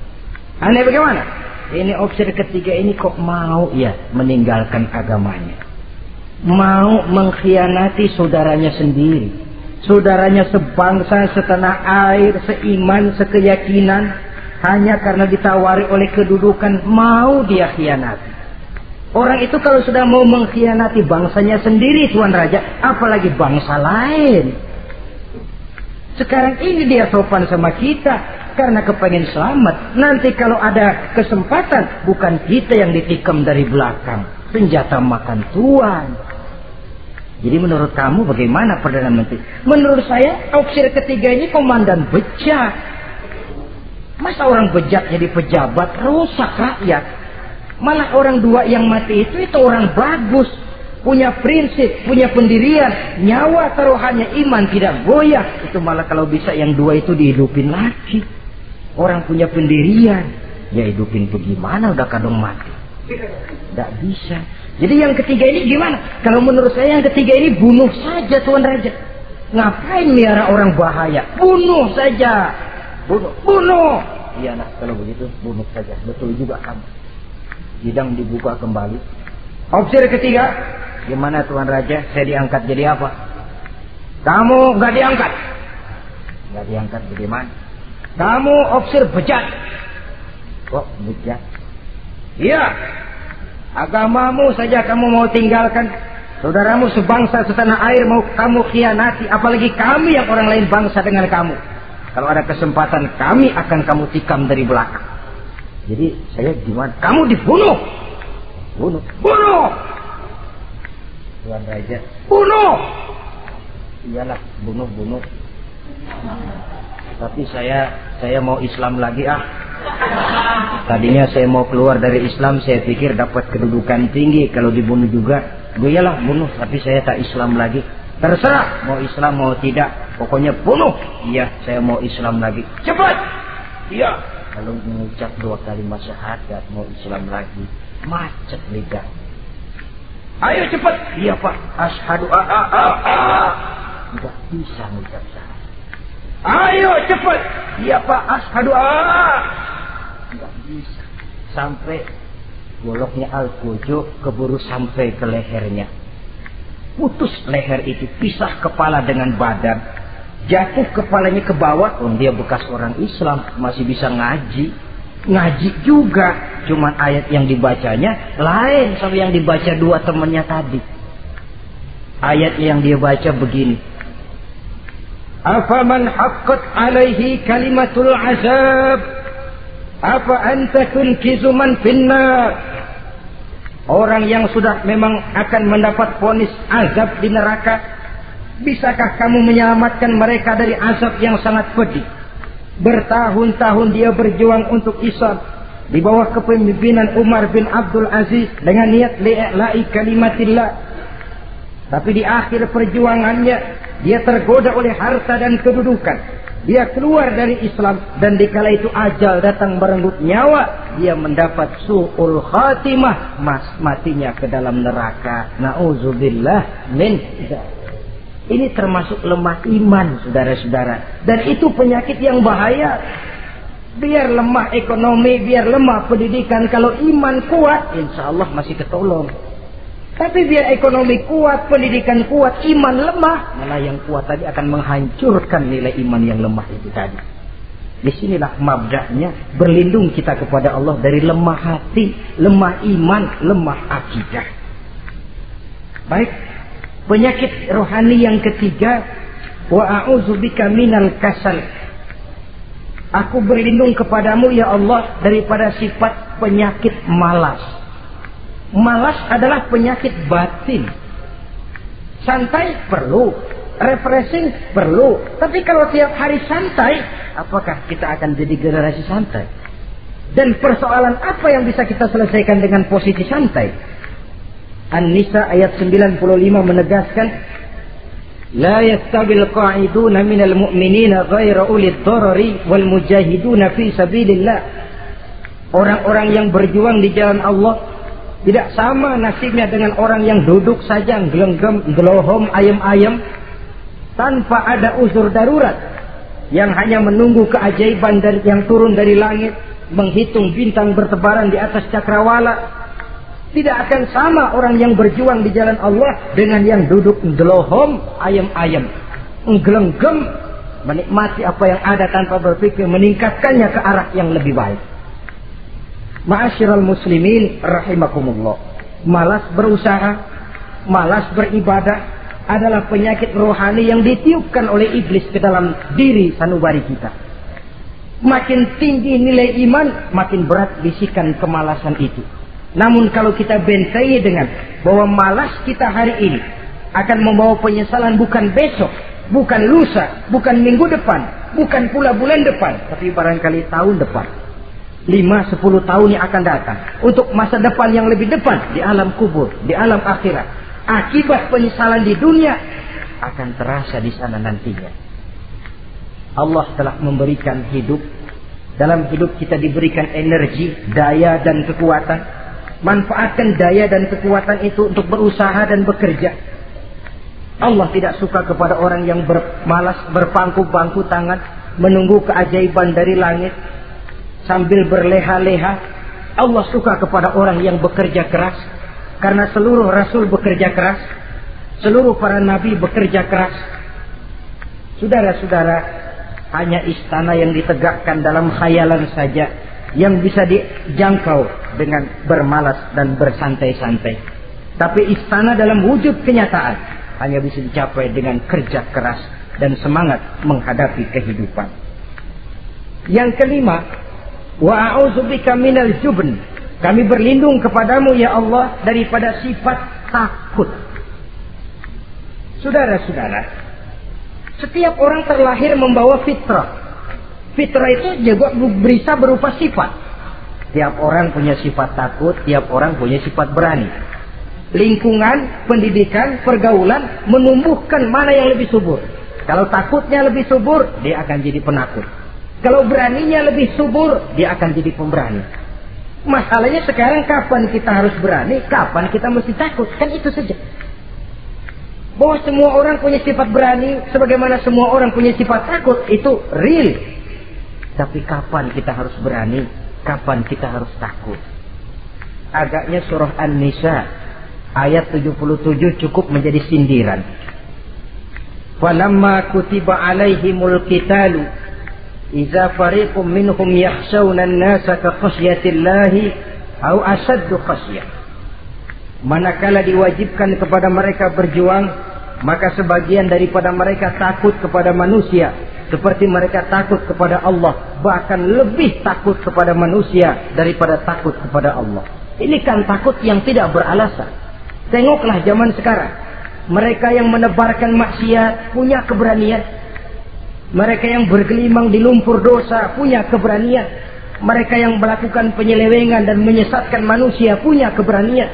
Speaker 1: Aneh bagaimana? Ini opsi ketiga ini kok mau ya meninggalkan agamanya. Mau mengkhianati saudaranya sendiri. Saudaranya sebangsa, setanah air, seiman, sekeyakinan hanya karena ditawari oleh kedudukan mau dia khianati. Orang itu kalau sudah mau mengkhianati bangsanya sendiri Tuan Raja, apalagi bangsa lain. Sekarang ini dia sopan sama kita karena kepengen selamat. Nanti kalau ada kesempatan bukan kita yang ditikam dari belakang. Senjata makan Tuan. Jadi menurut kamu bagaimana Perdana Menteri? Menurut saya opsi ketiga ini komandan bejat. Masa orang bejat jadi pejabat rusak rakyat. Malah orang dua yang mati itu itu orang bagus. Punya prinsip, punya pendirian. Nyawa taruhannya iman tidak goyah. Itu malah kalau bisa yang dua itu dihidupin lagi. Orang punya pendirian. Ya hidupin bagaimana udah kadang mati. Tidak bisa. Jadi yang ketiga ini gimana? Kalau menurut saya yang ketiga ini bunuh saja Tuan Raja. Ngapain miara orang bahaya? Bunuh saja. Bunuh. Bunuh. Iya nak, kalau begitu bunuh saja. Betul juga kamu. Sidang dibuka kembali. Opsi ketiga. Gimana Tuan Raja? Saya diangkat jadi apa? Kamu nggak diangkat. Nggak diangkat bagaimana? Kamu opsi bejat. Kok bejat? Iya. Agamamu saja kamu mau tinggalkan. Saudaramu sebangsa setanah air mau kamu khianati. Apalagi kami yang orang lain bangsa dengan kamu. Kalau ada kesempatan kami akan kamu tikam dari belakang. Jadi saya gimana? Kamu dibunuh. Bunuh. Bunuh. Tuan Raja. Bunuh. Iyalah, bunuh, bunuh. Tapi saya saya mau Islam lagi ah. Tadinya saya mau keluar dari Islam, saya pikir dapat kedudukan tinggi kalau dibunuh juga. Gue iyalah bunuh, tapi saya tak Islam lagi. Terserah mau Islam mau tidak. Pokoknya bunuh. Iya, saya mau Islam lagi. Cepat. Iya. Kalau mengucap dua kalimat syahadat mau Islam lagi. Macet lidah. Ayo cepat. Iya pak. Ashadu a a a a. Enggak bisa mengucap syahadat. Ayo cepat. Iya pak. Ashadu a. Enggak bisa. Sampai goloknya al-kujo keburu sampai ke lehernya putus leher itu, pisah kepala dengan badan, jatuh kepalanya ke bawah, oh dia bekas orang Islam, masih bisa ngaji, ngaji juga, cuman ayat yang dibacanya lain sama yang dibaca dua temannya tadi. Ayat yang dia baca begini. Afaman haqqat alaihi kalimatul azab apa anta tunkizu man Orang yang sudah memang akan mendapat ponis azab di neraka, bisakah kamu menyelamatkan mereka dari azab yang sangat pedih? Bertahun-tahun dia berjuang untuk Islam di bawah kepemimpinan Umar bin Abdul Aziz dengan niat li'la'i kalimatillah. Tapi di akhir perjuangannya dia tergoda oleh harta dan kedudukan dia keluar dari Islam dan dikala itu ajal datang merenggut nyawa, dia mendapat su'ul khatimah, mas matinya ke dalam neraka. Nauzubillah min ini termasuk lemah iman, saudara-saudara. Dan itu penyakit yang bahaya. Biar lemah ekonomi, biar lemah pendidikan. Kalau iman kuat, insya Allah masih ketolong. Tapi biar ekonomi kuat, pendidikan kuat, iman lemah, malah yang kuat tadi akan menghancurkan nilai iman yang lemah itu tadi. Di sinilah mabdaknya berlindung kita kepada Allah dari lemah hati, lemah iman, lemah akidah. Baik, penyakit rohani yang ketiga, wa a'udzubika minal kasal. Aku berlindung kepadamu ya Allah daripada sifat penyakit malas. Malas adalah penyakit batin. Santai perlu, refreshing perlu. Tapi kalau tiap hari santai, apakah kita akan jadi generasi santai? Dan persoalan apa yang bisa kita selesaikan dengan posisi santai? An-Nisa ayat 95 menegaskan لا يستوي القاعدون من المؤمنين غير أولي الضرر والمجاهدون في سبيل الله Orang-orang yang berjuang di jalan Allah tidak sama nasibnya dengan orang yang duduk saja gelenggam, gelohom, ayam-ayam tanpa ada uzur darurat. Yang hanya menunggu keajaiban dari yang turun dari langit menghitung bintang bertebaran di atas cakrawala. Tidak akan sama orang yang berjuang di jalan Allah dengan yang duduk gelohom ayam-ayam gelenggam menikmati apa yang ada tanpa berpikir meningkatkannya ke arah yang lebih baik Ma'asyiral muslimin rahimakumullah. Malas berusaha, malas beribadah adalah penyakit rohani yang ditiupkan oleh iblis ke dalam diri sanubari kita. Makin tinggi nilai iman, makin berat bisikan kemalasan itu. Namun kalau kita bentai dengan bahwa malas kita hari ini akan membawa penyesalan bukan besok, bukan lusa, bukan minggu depan, bukan pula bulan depan, tapi barangkali tahun depan lima sepuluh tahun yang akan datang. Untuk masa depan yang lebih depan. Di alam kubur di alam akhirat. Akibat penyesalan di dunia akan terasa di sana nantinya. Allah telah memberikan hidup. Dalam hidup kita diberikan energi daya dan kekuatan. Manfaatkan daya dan kekuatan itu untuk berusaha dan bekerja. Allah tidak suka kepada orang yang bermalas berpangku bangku tangan menunggu keajaiban dari langit sambil berleha-leha. Allah suka kepada orang yang bekerja keras. Karena seluruh rasul bekerja keras. Seluruh para nabi bekerja keras. Saudara-saudara, hanya istana yang ditegakkan dalam khayalan saja yang bisa dijangkau dengan bermalas dan bersantai-santai. Tapi istana dalam wujud kenyataan hanya bisa dicapai dengan kerja keras dan semangat menghadapi kehidupan. Yang kelima, Wa a'udzubika minal jubn. Kami berlindung kepadamu ya Allah daripada sifat takut. Saudara-saudara, setiap orang terlahir membawa fitrah. Fitrah itu juga bisa berupa sifat. Tiap orang punya sifat takut, tiap orang punya sifat berani. Lingkungan, pendidikan, pergaulan menumbuhkan mana yang lebih subur. Kalau takutnya lebih subur, dia akan jadi penakut. Kalau beraninya lebih subur, dia akan jadi pemberani. Masalahnya sekarang kapan kita harus berani, kapan kita mesti takut. Kan itu saja. Bahwa semua orang punya sifat berani, sebagaimana semua orang punya sifat takut, itu real. Tapi kapan kita harus berani, kapan kita harus takut. Agaknya surah An-Nisa ayat 77 cukup menjadi sindiran. Falamma kutiba alaihimul qitalu إذا فريق منهم يخشون الناس كخشية الله أو أشد خشية manakala diwajibkan kepada mereka berjuang maka sebagian daripada mereka takut kepada manusia seperti mereka takut kepada Allah bahkan lebih takut kepada manusia daripada takut kepada Allah ini kan takut yang tidak beralasan tengoklah zaman sekarang mereka yang menebarkan maksiat punya keberanian mereka yang bergelimang di lumpur dosa punya keberanian. Mereka yang melakukan penyelewengan dan menyesatkan manusia punya keberanian.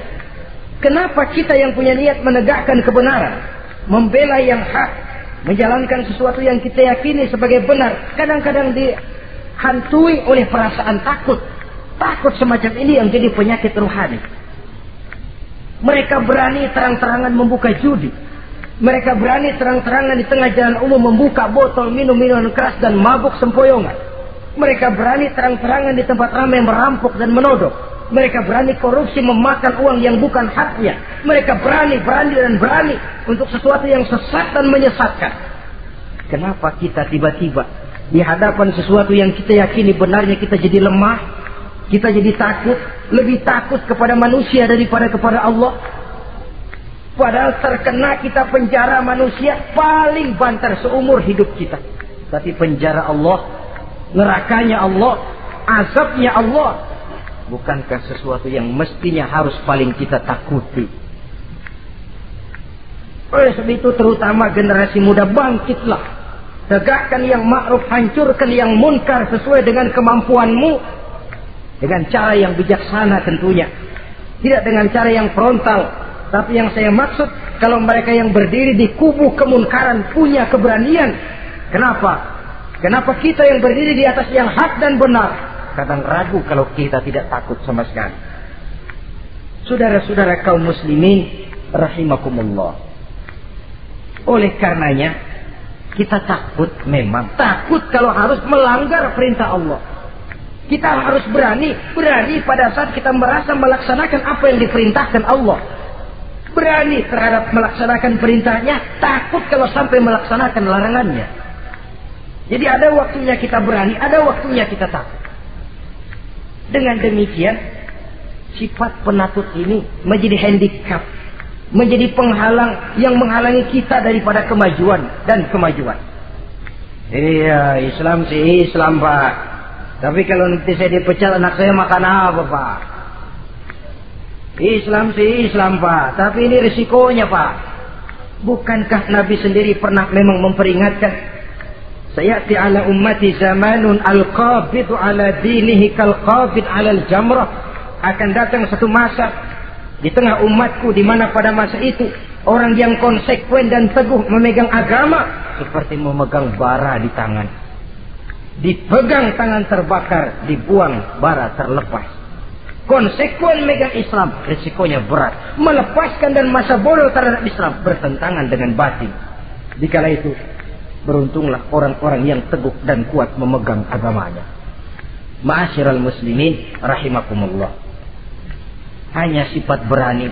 Speaker 1: Kenapa kita yang punya niat menegakkan kebenaran, membela yang hak, menjalankan sesuatu yang kita yakini sebagai benar, kadang-kadang dihantui oleh perasaan takut. Takut semacam ini yang jadi penyakit rohani. Mereka berani terang-terangan membuka judi mereka berani terang-terangan di tengah jalan umum membuka botol minum minuman keras dan mabuk sempoyongan. Mereka berani terang-terangan di tempat ramai merampok dan menodok. Mereka berani korupsi memakan uang yang bukan haknya. Mereka berani, berani dan berani untuk sesuatu yang sesat dan menyesatkan. Kenapa kita tiba-tiba di hadapan sesuatu yang kita yakini benarnya kita jadi lemah, kita jadi takut, lebih takut kepada manusia daripada kepada Allah. Padahal terkena kita penjara manusia paling banter seumur hidup kita. Tapi penjara Allah, nerakanya Allah, azabnya Allah bukankah sesuatu yang mestinya harus paling kita takuti? Oleh sebab itu terutama generasi muda bangkitlah. Tegakkan yang ma'ruf hancurkan yang munkar sesuai dengan kemampuanmu. Dengan cara yang bijaksana tentunya. Tidak dengan cara yang frontal tapi yang saya maksud kalau mereka yang berdiri di kubu kemunkaran punya keberanian kenapa kenapa kita yang berdiri di atas yang hak dan benar kadang ragu kalau kita tidak takut sama sekali. Saudara-saudara kaum muslimin rahimakumullah. Oleh karenanya kita takut memang takut kalau harus melanggar perintah Allah. Kita harus berani, berani pada saat kita merasa melaksanakan apa yang diperintahkan Allah. Berani terhadap melaksanakan perintahnya, takut kalau sampai melaksanakan larangannya. Jadi ada waktunya kita berani, ada waktunya kita takut. Dengan demikian, sifat penakut ini menjadi handicap, menjadi penghalang yang menghalangi kita daripada kemajuan dan kemajuan. Iya, Islam sih Islam, Pak. Tapi kalau nanti saya dipecat anak saya makan apa, Pak? Islam sih Islam, Pak. Tapi ini risikonya, Pak. Bukankah Nabi sendiri pernah memang memperingatkan Sayati ala ummati zamanun al-qabidu ala dinihi kal-qabid ala al-jamrah. Akan datang satu masa di tengah umatku di mana pada masa itu orang yang konsekuen dan teguh memegang agama seperti memegang bara di tangan. Dipegang tangan terbakar, dibuang bara terlepas. Konsekuen megang Islam, risikonya berat. Melepaskan dan masa bodoh terhadap Islam bertentangan dengan batin. Dikala itu Beruntunglah orang-orang yang teguh dan kuat memegang agamanya. Ma'asyiral muslimin rahimakumullah. Hanya sifat berani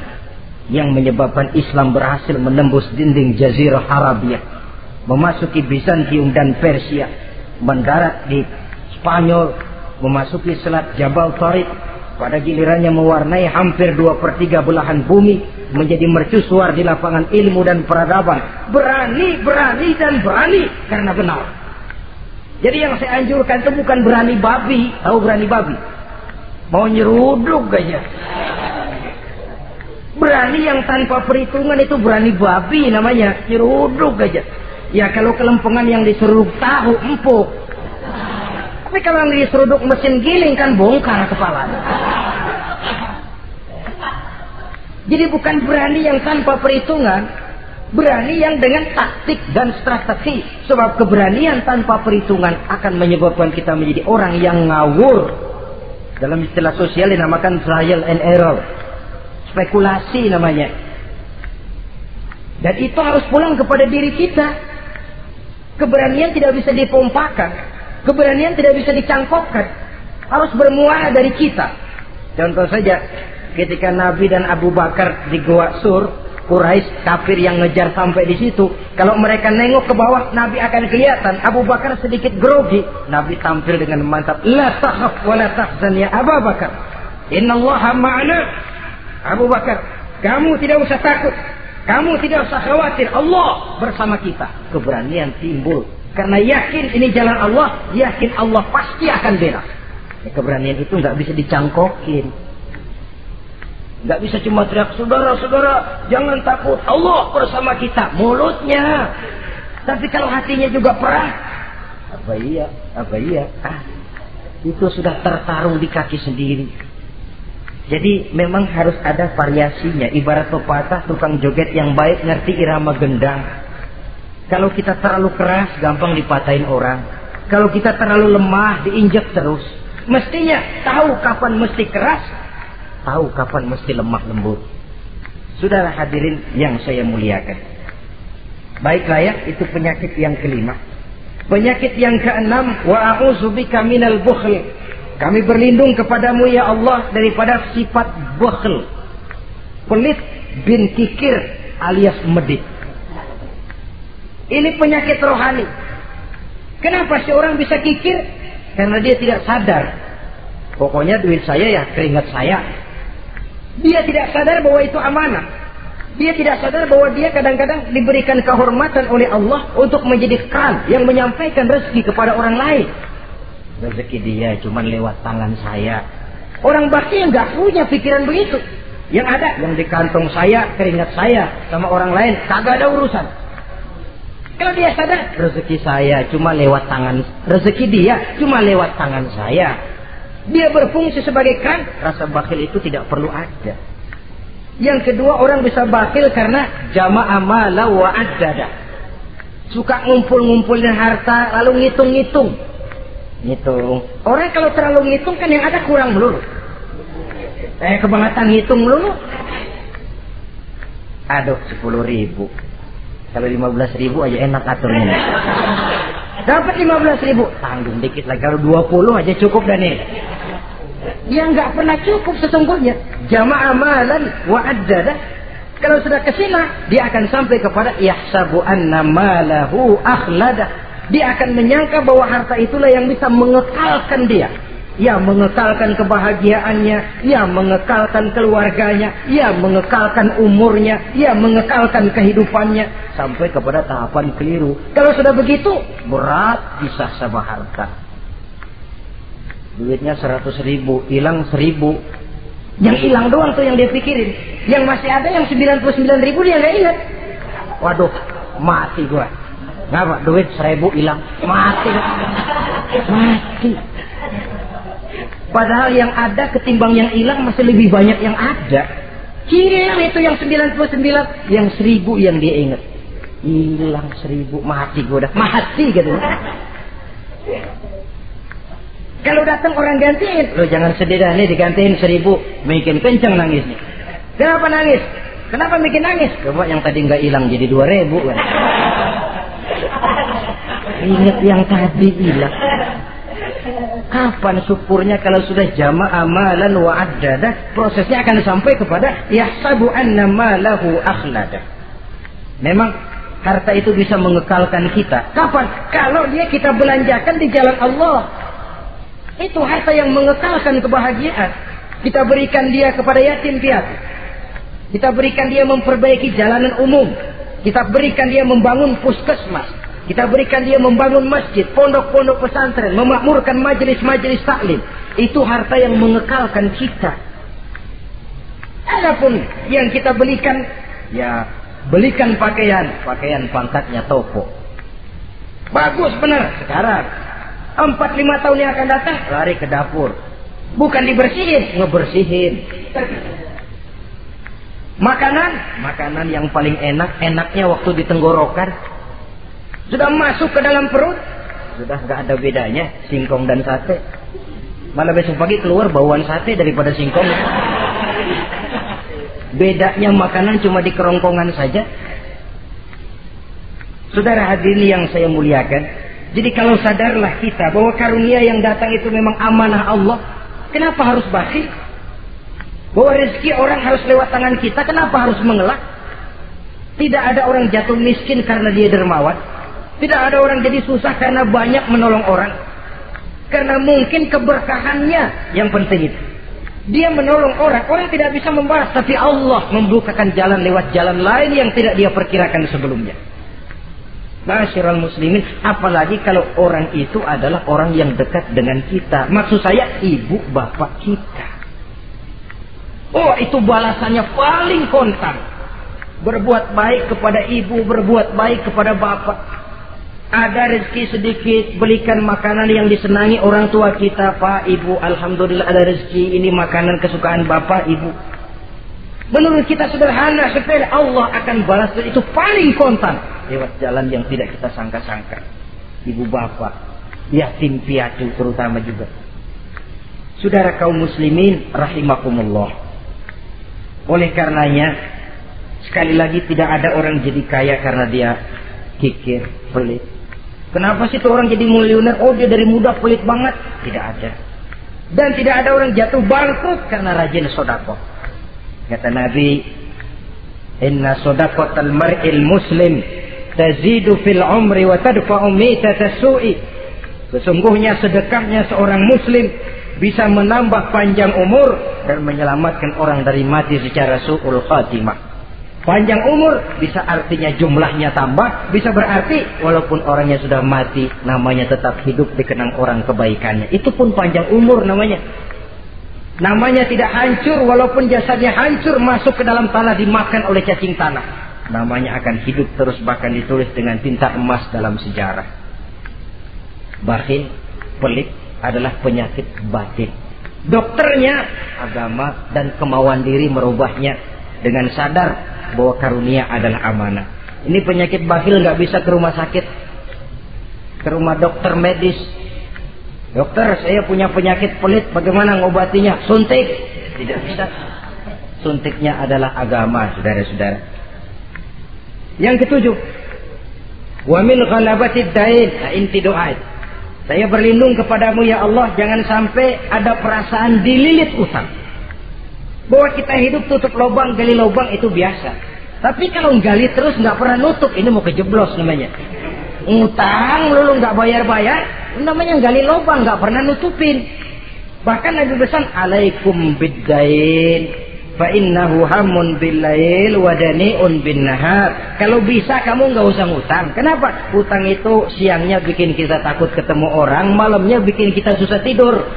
Speaker 1: yang menyebabkan Islam berhasil menembus dinding Jazirah Arabia, memasuki Bizantium dan Persia, mendarat di Spanyol, memasuki Selat Jabal Tariq, pada gilirannya mewarnai hampir dua per tiga belahan bumi menjadi mercusuar di lapangan ilmu dan peradaban. Berani berani dan berani karena benar. Jadi yang saya anjurkan itu bukan berani babi. Tahu berani babi? Mau nyeruduk aja. Berani yang tanpa perhitungan itu berani babi namanya. Nyeruduk aja. Ya kalau kelempengan yang diseruduk tahu empuk tapi kalau yang diseruduk mesin giling kan bongkar kepala. Jadi bukan berani yang tanpa perhitungan, berani yang dengan taktik dan strategi. Sebab keberanian tanpa perhitungan akan menyebabkan kita menjadi orang yang ngawur. Dalam istilah sosial dinamakan trial and error. Spekulasi namanya. Dan itu harus pulang kepada diri kita. Keberanian tidak bisa dipompakan. Keberanian tidak bisa dicangkokkan. Harus bermuara dari kita. Contoh saja, ketika Nabi dan Abu Bakar di Gua Sur, Quraisy kafir yang ngejar sampai di situ. Kalau mereka nengok ke bawah, Nabi akan kelihatan. Abu Bakar sedikit grogi. Nabi tampil dengan mantap. La takhaf wa la tahzan ya Abu Bakar. Inna Allah ma'ana. Abu Bakar, kamu tidak usah takut. Kamu tidak usah khawatir. Allah bersama kita. Keberanian timbul karena yakin ini jalan Allah, yakin Allah pasti akan bela. Ya, keberanian itu nggak bisa dicangkokin. Nggak bisa cuma teriak, saudara-saudara, jangan takut. Allah bersama kita. Mulutnya. Tapi kalau hatinya juga perah. Apa iya? Apa iya? Ah, itu sudah tertarung di kaki sendiri. Jadi memang harus ada variasinya. Ibarat pepatah tukang joget yang baik ngerti irama gendang. Kalau kita terlalu keras, gampang dipatahin orang. Kalau kita terlalu lemah, diinjak terus. Mestinya tahu kapan mesti keras, tahu kapan mesti lemah lembut. Saudara hadirin yang saya muliakan. Baiklah ya, itu penyakit yang kelima. Penyakit yang keenam, wa a'udzubika minal bukhl. Kami berlindung kepadamu ya Allah daripada sifat bakhil. Pelit bin kikir alias medit. Ini penyakit rohani. Kenapa sih orang bisa kikir? Karena dia tidak sadar. Pokoknya duit saya ya keringat saya. Dia tidak sadar bahwa itu amanah. Dia tidak sadar bahwa dia kadang-kadang diberikan kehormatan oleh Allah untuk menjadi kran yang menyampaikan rezeki kepada orang lain. Rezeki dia cuma lewat tangan saya. Orang bakti yang nggak punya pikiran begitu. Yang ada yang di kantong saya, keringat saya sama orang lain, kagak ada urusan. Kalau dia sadar, rezeki saya cuma lewat tangan, rezeki dia cuma lewat tangan saya. Dia berfungsi sebagai kran, rasa bakhil itu tidak perlu ada. Yang kedua orang bisa bakhil karena jamaah mala wa adada. Suka ngumpul-ngumpulin harta lalu ngitung-ngitung. Ngitung. Orang kalau terlalu ngitung kan yang ada kurang melulu. Eh kebangetan ngitung melulu. Aduh sepuluh ribu. Kalau 15 ribu aja enak aturnya. Dapat 15 ribu. Tanggung dikit lagi. Kalau 20 aja cukup dan nih. Dia nggak pernah cukup sesungguhnya. Jamaah malan wa. Kalau sudah kesina, dia akan sampai kepada yahsabu anna malahu akhlada. Dia akan menyangka bahwa harta itulah yang bisa mengekalkan dia ia mengekalkan kebahagiaannya, ia mengekalkan keluarganya, ia mengekalkan umurnya, ia mengekalkan kehidupannya sampai kepada tahapan keliru. Kalau sudah begitu, berat bisa sama harta. Duitnya seratus ribu, hilang seribu. Yang hilang doang tuh yang dia pikirin. Yang masih ada yang 99 ribu dia nggak ingat. Waduh, mati gua. Ngapa? Duit seribu hilang. Mati. Mati. Padahal yang ada ketimbang yang hilang masih lebih banyak yang ada. Hilang itu yang 99, yang seribu yang dia ingat. Hilang seribu, mati gue udah. Mati gitu. Kalau datang orang gantiin, lo jangan sedih dah nih digantiin seribu, bikin kenceng nangisnya. Kenapa nangis? Kenapa bikin nangis? Coba yang tadi nggak hilang jadi dua ribu kan. Ingat yang tadi hilang. Kapan syukurnya kalau sudah jama amalan wa addada, prosesnya akan sampai kepada yahsabu anna malahu akhlada. Memang harta itu bisa mengekalkan kita. Kapan? Kalau dia kita belanjakan di jalan Allah. Itu harta yang mengekalkan kebahagiaan. Kita berikan dia kepada yatim piatu. Kita berikan dia memperbaiki jalanan umum. Kita berikan dia membangun puskesmas. Kita berikan dia membangun masjid, pondok-pondok pesantren, memakmurkan majelis-majelis taklim. Itu harta yang mengekalkan kita. Adapun yang kita belikan, ya belikan pakaian, pakaian pangkatnya toko. Bagus benar sekarang. Empat lima tahun yang akan datang lari ke dapur. Bukan dibersihin, ngebersihin. Makanan, makanan yang paling enak, enaknya waktu di tenggorokan, sudah masuk ke dalam perut, sudah nggak ada bedanya singkong dan sate. Malah besok pagi keluar bauan sate daripada singkong. Bedanya makanan cuma di kerongkongan saja. Saudara hadirin yang saya muliakan, jadi kalau sadarlah kita bahwa karunia yang datang itu memang amanah Allah, kenapa harus bakhil? Bahwa rezeki orang harus lewat tangan kita, kenapa harus mengelak? Tidak ada orang jatuh miskin karena dia dermawan. Tidak ada orang jadi susah karena banyak menolong orang. Karena mungkin keberkahannya yang penting itu. Dia menolong orang, orang tidak bisa membalas, tapi Allah membukakan jalan lewat jalan lain yang tidak dia perkirakan sebelumnya. Masyiral muslimin, apalagi kalau orang itu adalah orang yang dekat dengan kita. Maksud saya ibu bapak kita. Oh itu balasannya paling kontan. Berbuat baik kepada ibu, berbuat baik kepada bapak ada rezeki sedikit, belikan makanan yang disenangi orang tua kita, Pak, Ibu. Alhamdulillah ada rezeki, ini makanan kesukaan Bapak, Ibu. Menurut kita sederhana, sepele, Allah akan balas itu paling kontan lewat jalan yang tidak kita sangka-sangka. Ibu bapak, yatim piatu terutama juga. Saudara kaum muslimin rahimakumullah. Oleh karenanya, sekali lagi tidak ada orang jadi kaya karena dia kikir, pelit, Kenapa sih tuh orang jadi miliuner? Oh dia dari muda pelit banget. Tidak ada. Dan tidak ada orang jatuh bangkrut karena rajin sodako. Kata Nabi, Inna sodakotal mar'il muslim tazidu fil umri wa tadfa'u mitata su'i. Sesungguhnya sedekahnya seorang muslim bisa menambah panjang umur dan menyelamatkan orang dari mati secara su'ul khatimah. Panjang umur bisa artinya jumlahnya tambah, bisa berarti walaupun orangnya sudah mati, namanya tetap hidup dikenang orang kebaikannya. Itu pun panjang umur namanya. Namanya tidak hancur walaupun jasadnya hancur masuk ke dalam tanah dimakan oleh cacing tanah. Namanya akan hidup terus bahkan ditulis dengan tinta emas dalam sejarah. Bakhil, pelit adalah penyakit batin. Dokternya agama dan kemauan diri merubahnya dengan sadar bahwa karunia adalah amanah. Ini penyakit bakhil nggak bisa ke rumah sakit, ke rumah dokter medis. Dokter, saya punya penyakit pelit, bagaimana ngobatinya? Suntik, tidak bisa. Suntiknya adalah agama, saudara-saudara. Yang ketujuh, wa min dain, nah, inti doa. Saya berlindung kepadamu ya Allah, jangan sampai ada perasaan dililit utang. Bahwa kita hidup tutup lubang, gali lubang itu biasa. Tapi kalau gali terus nggak pernah nutup, ini mau kejeblos namanya. Ngutang lalu nggak bayar-bayar, namanya gali lubang, nggak pernah nutupin. Bahkan Nabi pesan, alaikum biddain. Fa innahu hamun billail wa dani'un bin nahar. Kalau bisa kamu nggak usah ngutang. Kenapa? Utang itu siangnya bikin kita takut ketemu orang, malamnya bikin kita susah tidur.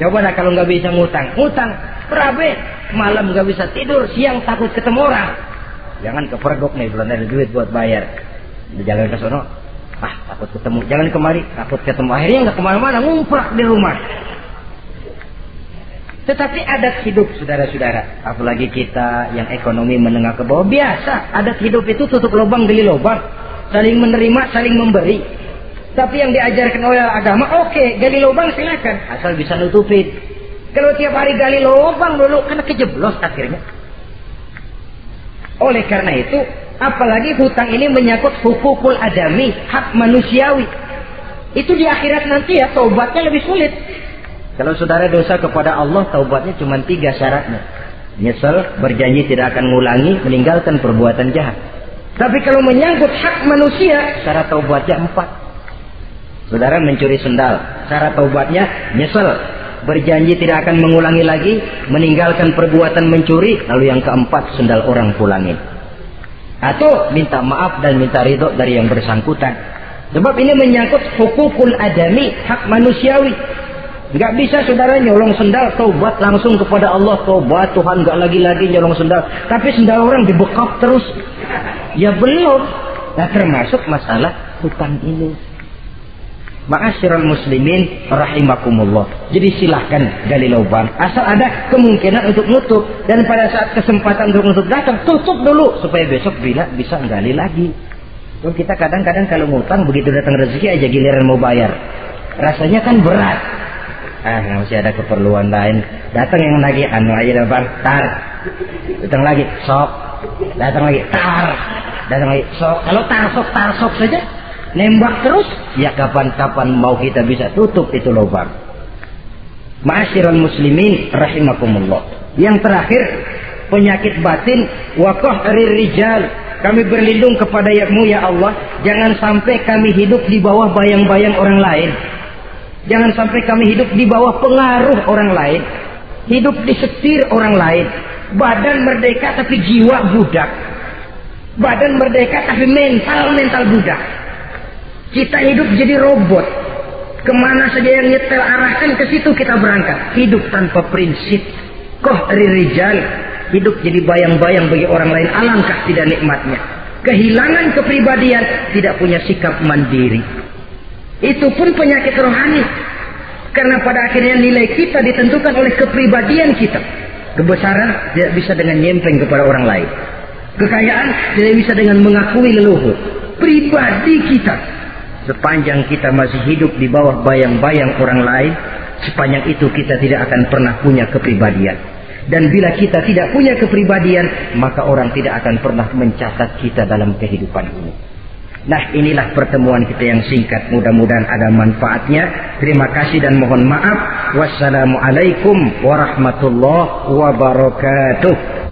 Speaker 1: Coba dah kalau nggak bisa ngutang, ngutang, berabe, malam nggak bisa tidur, siang takut ketemu orang. Jangan kepergok nih, belum ada duit buat bayar. Jalan ke sono, ah takut ketemu. Jangan kemari, takut ketemu. Akhirnya nggak ke mana-mana, ngumprak di rumah. Tetapi adat hidup saudara-saudara, apalagi kita yang ekonomi menengah ke bawah biasa. Adat hidup itu tutup lubang geli lubang, saling menerima, saling memberi. Tapi yang diajarkan oleh agama, oke, okay, gali lubang silakan, asal bisa nutupin. Kalau tiap hari gali lubang dulu, kena kejeblos akhirnya. Oleh karena itu, apalagi hutang ini menyangkut hukukul adami, hak manusiawi. Itu di akhirat nanti ya, taubatnya lebih sulit. Kalau saudara dosa kepada Allah, taubatnya cuma tiga syaratnya. Nyesel, berjanji tidak akan mengulangi, meninggalkan perbuatan jahat. Tapi kalau menyangkut hak manusia, syarat taubatnya empat. Saudara mencuri sendal. Cara taubatnya nyesel. Berjanji tidak akan mengulangi lagi. Meninggalkan perbuatan mencuri. Lalu yang keempat sendal orang pulangin. Atau minta maaf dan minta ridho dari yang bersangkutan. Sebab ini menyangkut hukukul adami. Hak manusiawi. Gak bisa saudara nyolong sendal, taubat langsung kepada Allah, taubat Tuhan gak lagi-lagi nyolong sendal. Tapi sendal orang dibekap terus. Ya belum. Nah termasuk masalah hutang ini. Ma'asyiral muslimin rahimakumullah. Jadi silahkan gali lubang. Asal ada kemungkinan untuk nutup. Dan pada saat kesempatan untuk nutup datang, tutup dulu. Supaya besok bila bisa gali lagi. Dan kita kadang-kadang kalau ngutang, begitu datang rezeki aja giliran mau bayar. Rasanya kan berat. Ah, masih ada keperluan lain. Datang yang lagi, anu aja bang, tar. Datang lagi, sok. Datang lagi, tar. Datang lagi, sok. Kalau tar, sok, tar, sok saja nembak terus, ya kapan-kapan mau kita bisa tutup itu lubang. Ma'asyiral muslimin rahimakumullah. Yang terakhir, penyakit batin wakoh rijal. Kami berlindung kepada yakmu ya Allah. Jangan sampai kami hidup di bawah bayang-bayang orang lain. Jangan sampai kami hidup di bawah pengaruh orang lain. Hidup di setir orang lain. Badan merdeka tapi jiwa budak. Badan merdeka tapi mental mental budak. Kita hidup jadi robot. Ke mana saja yang nyetel arahkan ke situ kita berangkat. Hidup tanpa prinsip. Koh rijal. Hidup jadi bayang-bayang bagi orang lain. Alangkah tidak nikmatnya. Kehilangan kepribadian. Tidak punya sikap mandiri. Itu pun penyakit rohani. Karena pada akhirnya nilai kita ditentukan oleh kepribadian kita. Kebesaran tidak bisa dengan nyempeng kepada orang lain. Kekayaan tidak bisa dengan mengakui leluhur. Pribadi kita Sepanjang kita masih hidup di bawah bayang-bayang orang lain, sepanjang itu kita tidak akan pernah punya kepribadian. Dan bila kita tidak punya kepribadian, maka orang tidak akan pernah mencatat kita dalam kehidupan ini. Nah inilah pertemuan kita yang singkat. Mudah-mudahan ada manfaatnya. Terima kasih dan mohon maaf. Wassalamualaikum warahmatullahi wabarakatuh.